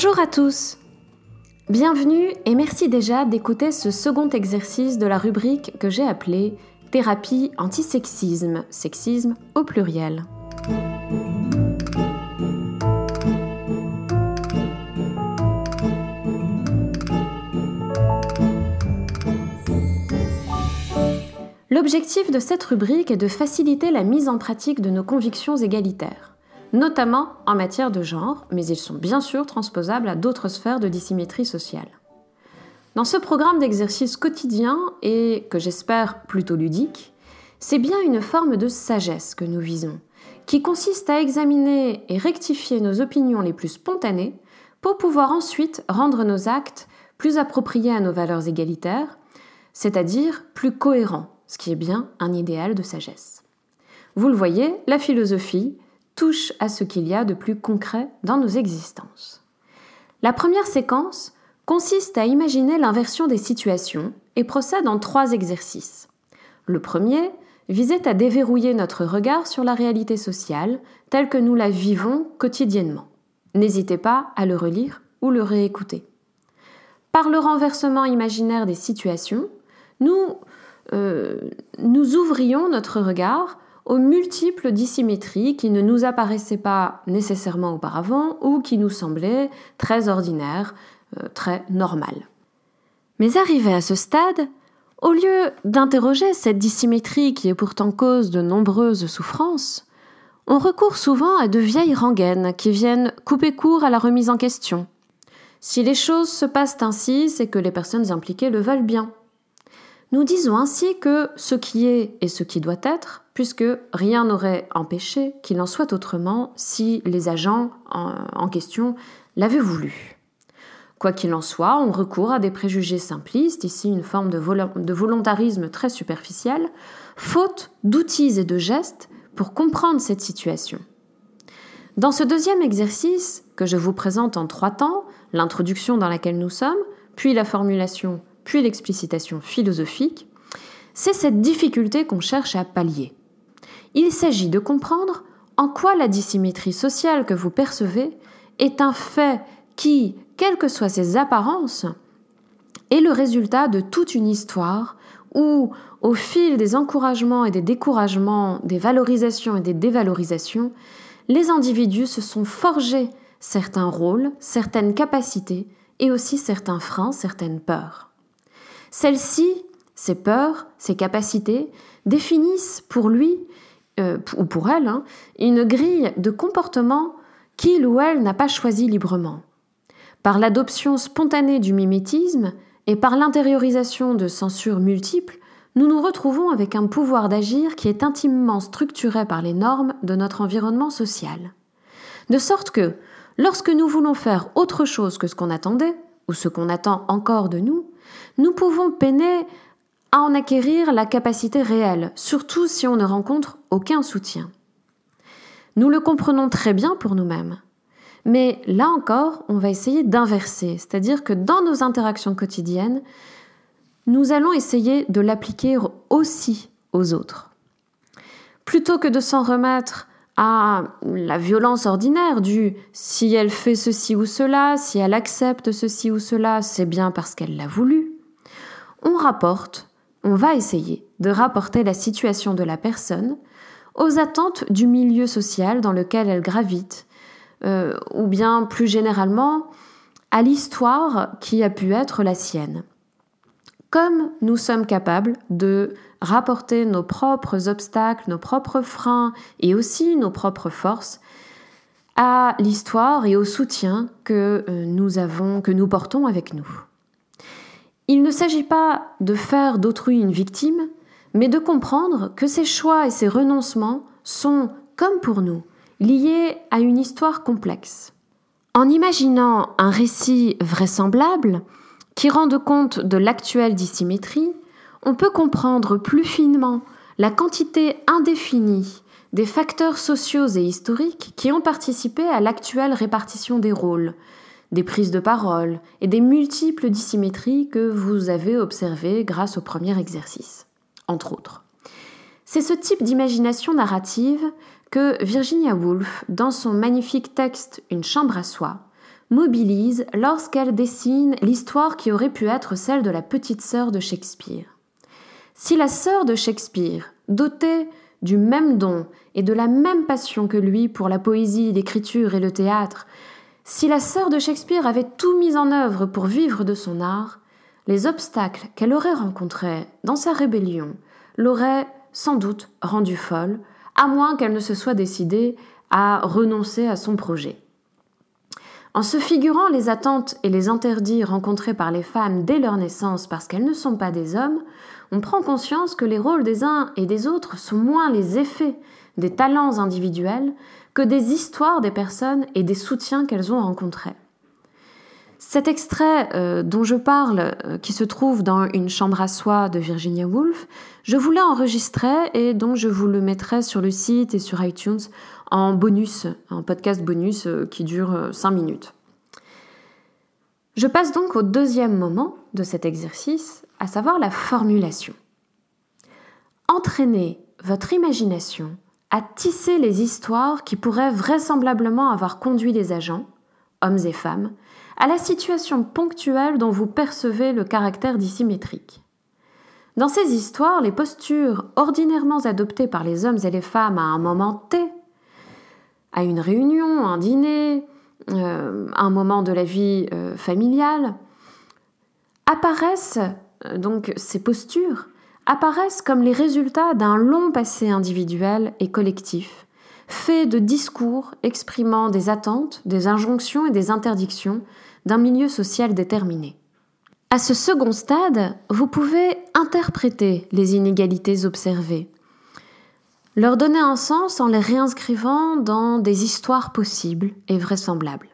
Bonjour à tous Bienvenue et merci déjà d'écouter ce second exercice de la rubrique que j'ai appelée Thérapie antisexisme, sexisme au pluriel. L'objectif de cette rubrique est de faciliter la mise en pratique de nos convictions égalitaires notamment en matière de genre, mais ils sont bien sûr transposables à d'autres sphères de dissymétrie sociale. Dans ce programme d'exercice quotidien, et que j'espère plutôt ludique, c'est bien une forme de sagesse que nous visons, qui consiste à examiner et rectifier nos opinions les plus spontanées pour pouvoir ensuite rendre nos actes plus appropriés à nos valeurs égalitaires, c'est-à-dire plus cohérents, ce qui est bien un idéal de sagesse. Vous le voyez, la philosophie, touche à ce qu'il y a de plus concret dans nos existences. La première séquence consiste à imaginer l'inversion des situations et procède en trois exercices. Le premier visait à déverrouiller notre regard sur la réalité sociale telle que nous la vivons quotidiennement. N'hésitez pas à le relire ou le réécouter. Par le renversement imaginaire des situations, nous, euh, nous ouvrions notre regard aux multiples dissymétries qui ne nous apparaissaient pas nécessairement auparavant ou qui nous semblaient très ordinaires, euh, très normales. Mais arrivé à ce stade, au lieu d'interroger cette dissymétrie qui est pourtant cause de nombreuses souffrances, on recourt souvent à de vieilles rengaines qui viennent couper court à la remise en question. Si les choses se passent ainsi, c'est que les personnes impliquées le veulent bien. Nous disons ainsi que ce qui est et ce qui doit être, puisque rien n'aurait empêché qu'il en soit autrement si les agents en, question l'avaient voulu. Quoi qu'il en soit, on recourt à des préjugés simplistes, ici une forme de, volontarisme très superficiel, faute d'outils et de gestes pour comprendre cette situation. Dans ce deuxième exercice, que je vous présente en trois temps, l'introduction dans laquelle nous sommes, puis la formulation puis l'explicitation philosophique, c'est cette difficulté qu'on cherche à pallier. Il s'agit de comprendre en quoi la dissymétrie sociale que vous percevez est un fait qui, quelles que soient ses apparences, est le résultat de toute une histoire où, au fil des encouragements et des découragements, des valorisations et des dévalorisations, les individus se sont forgés certains rôles, certaines capacités et aussi certains freins, certaines peurs. Celles-ci, ses peurs, ses capacités, définissent pour lui, euh, ou pour elle, hein, une grille de comportement qu'il ou elle n'a pas choisi librement. Par l'adoption spontanée du mimétisme et par l'intériorisation de censures multiples, nous nous retrouvons avec un pouvoir d'agir qui est intimement structuré par les normes de notre environnement social. De sorte que, lorsque nous voulons faire autre chose que ce qu'on attendait, ou ce qu'on attend encore de nous, nous pouvons peiner à en acquérir la capacité réelle, surtout si on ne rencontre aucun soutien. Nous le comprenons très bien pour nous-mêmes. Mais là encore, on va essayer d'inverser, c'est-à-dire que dans nos interactions quotidiennes, nous allons essayer de l'appliquer aussi aux autres. Plutôt que de s'en remettre à la violence ordinaire du si elle fait ceci ou cela, si elle accepte ceci ou cela, c'est bien parce qu'elle l'a voulu, on rapporte, on va essayer de rapporter la situation de la personne aux attentes du milieu social dans lequel elle gravite, euh, ou bien plus généralement à l'histoire qui a pu être la sienne. Comme nous sommes capables de rapporter nos propres obstacles, nos propres freins et aussi nos propres forces à l'histoire et au soutien que euh, nous avons, que nous portons avec nous. Il ne s'agit pas de faire d'autrui une victime, mais de comprendre que ces choix et ces renoncements sont, comme pour nous, liés à une histoire complexe. En imaginant un récit vraisemblable qui rende compte de l'actuelle dissymétrie, on peut comprendre plus finement la quantité indéfinie des facteurs sociaux et historiques qui ont participé à l'actuelle répartition des rôles, des prises de parole et des multiples dissymétries que vous avez observées grâce au premier exercice, entre autres. C'est ce type d'imagination narrative que Virginia Woolf, dans son magnifique texte Une chambre à soi, mobilise lorsqu'elle dessine l'histoire qui aurait pu être celle de la petite sœur de Shakespeare. Si la sœur de Shakespeare, dotée du même don et de la même passion que lui pour la poésie, l'écriture et le théâtre, si la sœur de Shakespeare avait tout mis en œuvre pour vivre de son art, les obstacles qu'elle aurait rencontrés dans sa rébellion l'auraient sans doute rendue folle, à moins qu'elle ne se soit décidée à renoncer à son projet. En se figurant les attentes et les interdits rencontrés par les femmes dès leur naissance parce qu'elles ne sont pas des hommes, on prend conscience que les rôles des uns et des autres sont moins les effets des talents individuels que des histoires des personnes et des soutiens qu'elles ont rencontrés. Cet extrait euh, dont je parle, euh, qui se trouve dans Une chambre à soie de Virginia Woolf, je voulais enregistrer et donc je vous le mettrai sur le site et sur iTunes en bonus, en podcast bonus euh, qui dure 5 minutes. Je passe donc au deuxième moment de cet exercice, à savoir la formulation. Entraînez votre imagination à tisser les histoires qui pourraient vraisemblablement avoir conduit les agents, hommes et femmes, à la situation ponctuelle dont vous percevez le caractère dissymétrique. Dans ces histoires, les postures ordinairement adoptées par les hommes et les femmes à un moment T, à une réunion, un dîner, euh, un moment de la vie euh, familiale, apparaissent, euh, donc ces postures, apparaissent comme les résultats d'un long passé individuel et collectif, fait de discours exprimant des attentes, des injonctions et des interdictions d'un milieu social déterminé. À ce second stade, vous pouvez interpréter les inégalités observées, leur donner un sens en les réinscrivant dans des histoires possibles et vraisemblables.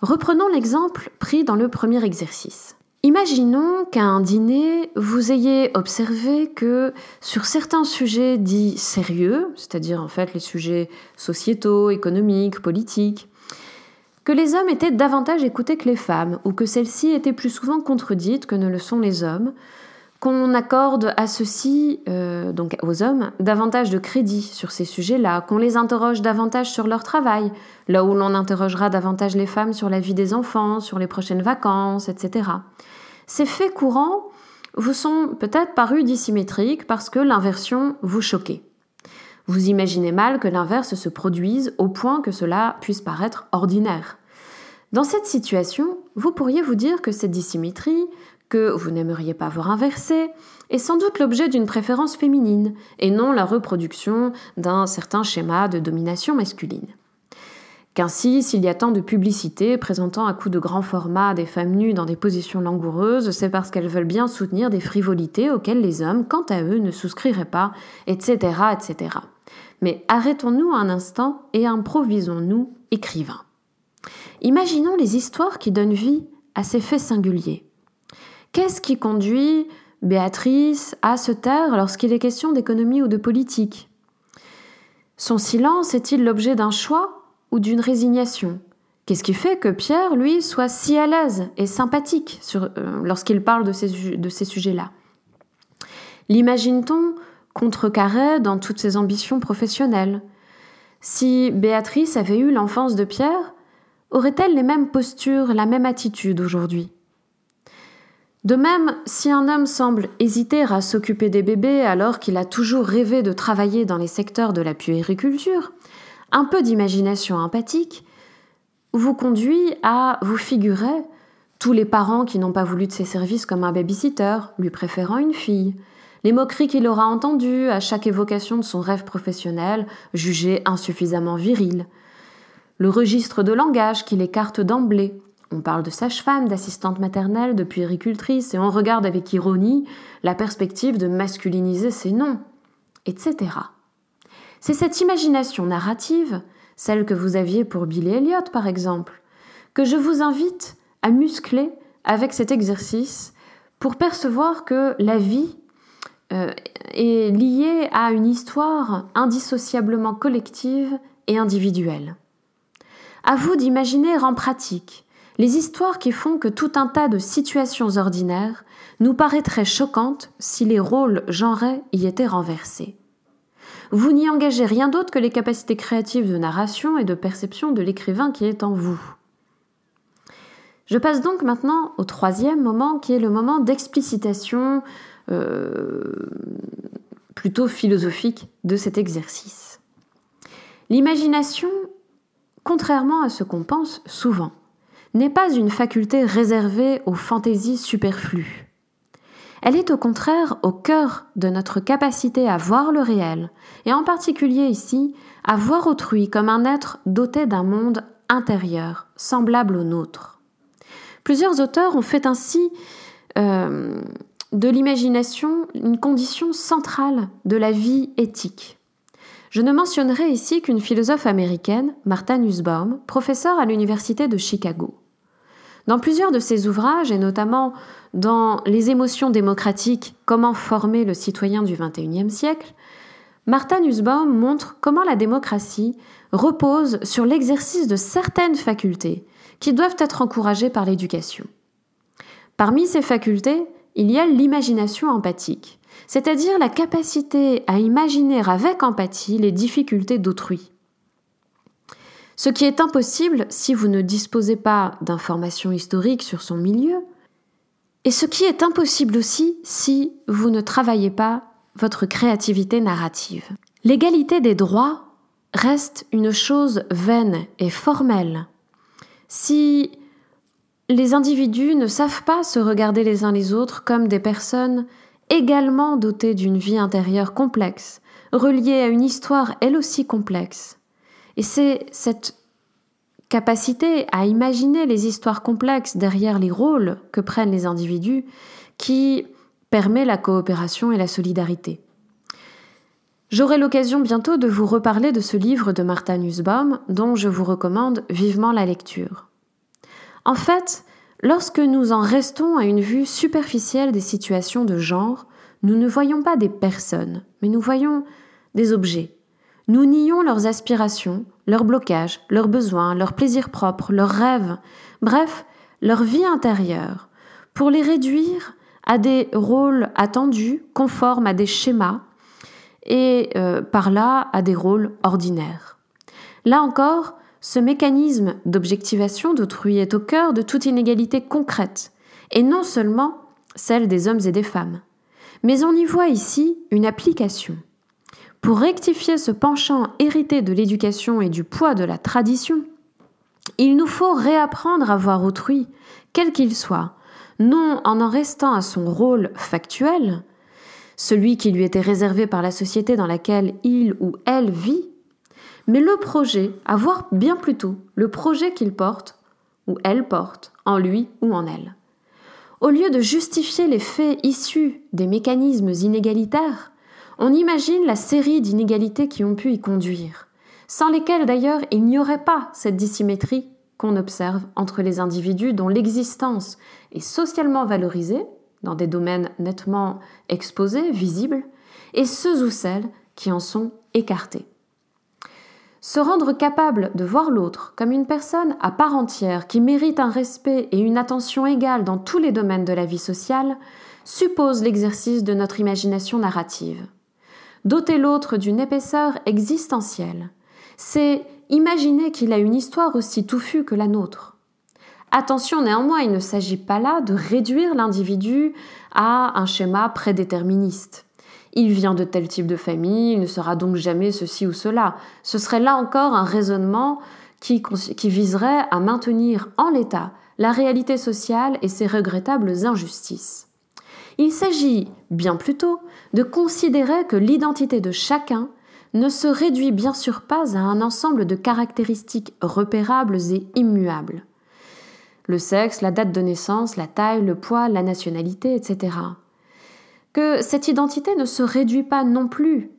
Reprenons l'exemple pris dans le premier exercice. Imaginons qu'à un dîner, vous ayez observé que sur certains sujets dits sérieux, c'est-à-dire en fait les sujets sociétaux, économiques, politiques, que les hommes étaient davantage écoutés que les femmes, ou que celles-ci étaient plus souvent contredites que ne le sont les hommes, qu'on accorde à ceux-ci, euh, donc aux hommes, davantage de crédit sur ces sujets-là, qu'on les interroge davantage sur leur travail, là où l'on interrogera davantage les femmes sur la vie des enfants, sur les prochaines vacances, etc. Ces faits courants vous sont peut-être parus dissymétriques parce que l'inversion vous choquait. Vous imaginez mal que l'inverse se produise au point que cela puisse paraître ordinaire. Dans cette situation, vous pourriez vous dire que cette dissymétrie, que vous n'aimeriez pas voir inversée, est sans doute l'objet d'une préférence féminine et non la reproduction d'un certain schéma de domination masculine. Qu'ainsi, s'il y a tant de publicité présentant à coups de grand format des femmes nues dans des positions langoureuses, c'est parce qu'elles veulent bien soutenir des frivolités auxquelles les hommes, quant à eux, ne souscriraient pas, etc., etc. Mais arrêtons-nous un instant et improvisons-nous écrivains. Imaginons les histoires qui donnent vie à ces faits singuliers. Qu'est-ce qui conduit Béatrice à se taire lorsqu'il est question d'économie ou de politique? Son silence est-il l'objet d'un choix ou d'une résignation? Qu'est-ce qui fait que Pierre, lui, soit si à l'aise et sympathique euh, lorsqu'il parle de ces, de ces sujets-là? L'imagine-t-on contrecarré dans toutes ses ambitions professionnelles? Si Béatrice avait eu l'enfance de Pierre, aurait-elle les mêmes postures, la même attitude aujourd'hui? De même, si un homme semble hésiter à s'occuper des bébés alors qu'il a toujours rêvé de travailler dans les secteurs de la puériculture, un peu d'imagination empathique vous conduit à vous figurer tous les parents qui n'ont pas voulu de ses services comme un babysitter, lui préférant une fille, les moqueries qu'il aura entendues à chaque évocation de son rêve professionnel, jugé insuffisamment viril, le registre de langage qu'il écarte d'emblée, on parle de sage-femme, d'assistante maternelle, de puéricultrice, et on regarde avec ironie la perspective de masculiniser ces noms, etc. C'est cette imagination narrative, celle que vous aviez pour Billy Elliot par exemple, que je vous invite à muscler avec cet exercice pour percevoir que la vie euh, est liée à une histoire indissociablement collective et individuelle. À vous d'imaginer en pratique les histoires qui font que tout un tas de situations ordinaires nous paraîtraient choquantes si les rôles genrés y étaient renversés. Vous n'y engagez rien d'autre que les capacités créatives de narration et de perception de l'écrivain qui est en vous. Je passe donc maintenant au troisième moment qui est le moment d'explicitation euh, plutôt philosophique de cet exercice. L'imagination, contrairement à ce qu'on pense souvent, n'est pas une faculté réservée aux fantaisies superflues. Elle est au contraire au cœur de notre capacité à voir le réel, et en particulier ici, à voir autrui comme un être doté d'un monde intérieur, semblable au nôtre. Plusieurs auteurs ont fait ainsi euh, de l'imagination une condition centrale de la vie éthique. Je ne mentionnerai ici qu'une philosophe américaine, Martha Nussbaum, professeure à l'Université de Chicago. Dans plusieurs de ses ouvrages, et notamment dans Les émotions démocratiques, comment former le citoyen du XXIe siècle, Martha Nussbaum montre comment la démocratie repose sur l'exercice de certaines facultés qui doivent être encouragées par l'éducation. Parmi ces facultés, il y a l'imagination empathique, c'est-à-dire la capacité à imaginer avec empathie les difficultés d'autrui. Ce qui est impossible si vous ne disposez pas d'informations historiques sur son milieu, et ce qui est impossible aussi si vous ne travaillez pas votre créativité narrative. L'égalité des droits reste une chose vaine et formelle si les individus ne savent pas se regarder les uns les autres comme des personnes également dotées d'une vie intérieure complexe, reliée à une histoire elle aussi complexe. Et c'est cette capacité à imaginer les histoires complexes derrière les rôles que prennent les individus qui permet la coopération et la solidarité. J'aurai l'occasion bientôt de vous reparler de ce livre de Martha Nussbaum dont je vous recommande vivement la lecture. En fait, lorsque nous en restons à une vue superficielle des situations de genre, nous ne voyons pas des personnes, mais nous voyons des objets. Nous nions leurs aspirations, leurs blocages, leurs besoins, leurs plaisirs propres, leurs rêves, bref, leur vie intérieure, pour les réduire à des rôles attendus, conformes à des schémas, et euh, par là à des rôles ordinaires. Là encore, ce mécanisme d'objectivation d'autrui est au cœur de toute inégalité concrète, et non seulement celle des hommes et des femmes. Mais on y voit ici une application. Pour rectifier ce penchant hérité de l'éducation et du poids de la tradition, il nous faut réapprendre à voir autrui, quel qu'il soit, non en en restant à son rôle factuel, celui qui lui était réservé par la société dans laquelle il ou elle vit, mais le projet, à voir bien plus tôt le projet qu'il porte, ou elle porte, en lui ou en elle. Au lieu de justifier les faits issus des mécanismes inégalitaires, on imagine la série d'inégalités qui ont pu y conduire, sans lesquelles d'ailleurs il n'y aurait pas cette dissymétrie qu'on observe entre les individus dont l'existence est socialement valorisée, dans des domaines nettement exposés, visibles, et ceux ou celles qui en sont écartés. Se rendre capable de voir l'autre comme une personne à part entière qui mérite un respect et une attention égale dans tous les domaines de la vie sociale suppose l'exercice de notre imagination narrative. Doter l'autre d'une épaisseur existentielle, c'est imaginer qu'il a une histoire aussi touffue que la nôtre. Attention néanmoins, il ne s'agit pas là de réduire l'individu à un schéma prédéterministe. Il vient de tel type de famille, il ne sera donc jamais ceci ou cela. Ce serait là encore un raisonnement qui, viserait à maintenir en l'état la réalité sociale et ses regrettables injustices. Il s'agit, bien plutôt, de considérer que l'identité de chacun ne se réduit bien sûr pas à un ensemble de caractéristiques repérables et immuables. Le sexe, la date de naissance, la taille, le poids, la nationalité, etc que cette identité ne se réduit pas non plus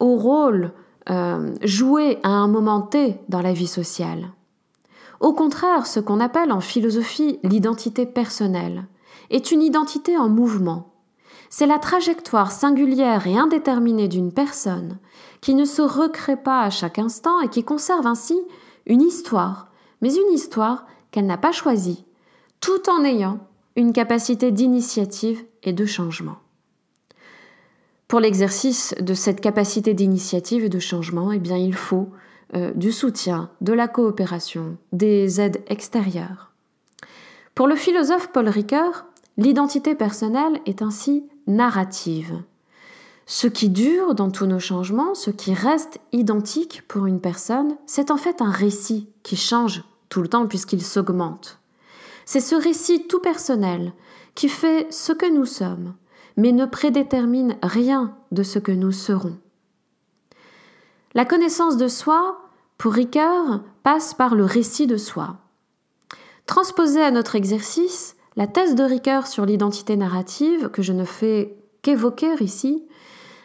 au rôle euh, joué à un moment T dans la vie sociale. Au contraire, ce qu'on appelle en philosophie l'identité personnelle est une identité en mouvement. C'est la trajectoire singulière et indéterminée d'une personne qui ne se recrée pas à chaque instant et qui conserve ainsi une histoire, mais une histoire qu'elle n'a pas choisie, tout en ayant une capacité d'initiative et de changement. Pour l'exercice de cette capacité d'initiative et de changement, eh il faut euh, du soutien, de la coopération, des aides extérieures. Pour le philosophe Paul Ricoeur, l'identité personnelle est ainsi narrative. Ce qui dure dans tous nos changements, ce qui reste identique pour une personne, c'est en fait un récit qui change tout le temps puisqu'il s'augmente. C'est ce récit tout personnel qui fait ce que nous sommes, mais ne prédétermine rien de ce que nous serons. La connaissance de soi, pour Ricoeur, passe par le récit de soi. Transposée à notre exercice, la thèse de Ricoeur sur l'identité narrative, que je ne fais qu'évoquer ici,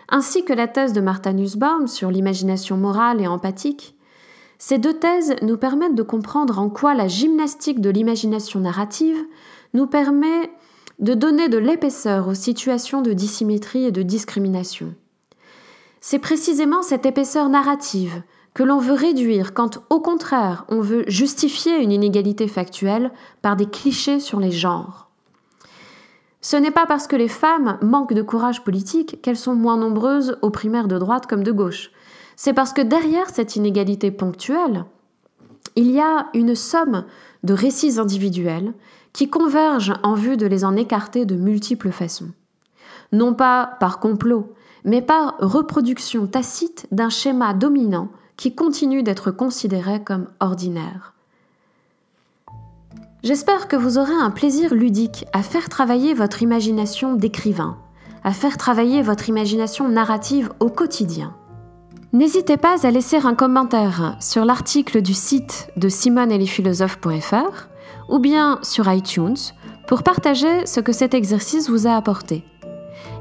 ainsi que la thèse de Martha Nussbaum sur l'imagination morale et empathique, ces deux thèses nous permettent de comprendre en quoi la gymnastique de l'imagination narrative nous permet de donner de l'épaisseur aux situations de dissymétrie et de discrimination. C'est précisément cette épaisseur narrative que l'on veut réduire quand, au contraire, on veut justifier une inégalité factuelle par des clichés sur les genres. Ce n'est pas parce que les femmes manquent de courage politique qu'elles sont moins nombreuses aux primaires de droite comme de gauche. C'est parce que derrière cette inégalité ponctuelle, il y a une somme de récits individuels qui convergent en vue de les en écarter de multiples façons. Non pas par complot, mais par reproduction tacite d'un schéma dominant qui continue d'être considéré comme ordinaire. J'espère que vous aurez un plaisir ludique à faire travailler votre imagination d'écrivain, à faire travailler votre imagination narrative au quotidien. N'hésitez pas à laisser un commentaire sur l'article du site de simoneetlesphilosophes.fr ou bien sur iTunes pour partager ce que cet exercice vous a apporté.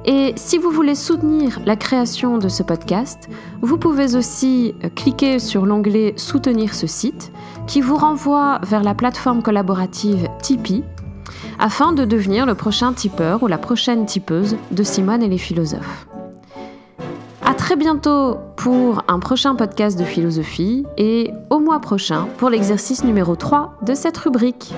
Et si vous voulez soutenir la création de ce podcast, vous pouvez aussi euh, cliquer sur l'onglet Soutenir ce site qui vous renvoie vers la plateforme collaborative Tipeee afin de devenir le prochain tipeur ou la prochaine tipeuse de Simone et les philosophes. Très bientôt pour un prochain podcast de philosophie et au mois prochain pour l'exercice numéro 3 de cette rubrique.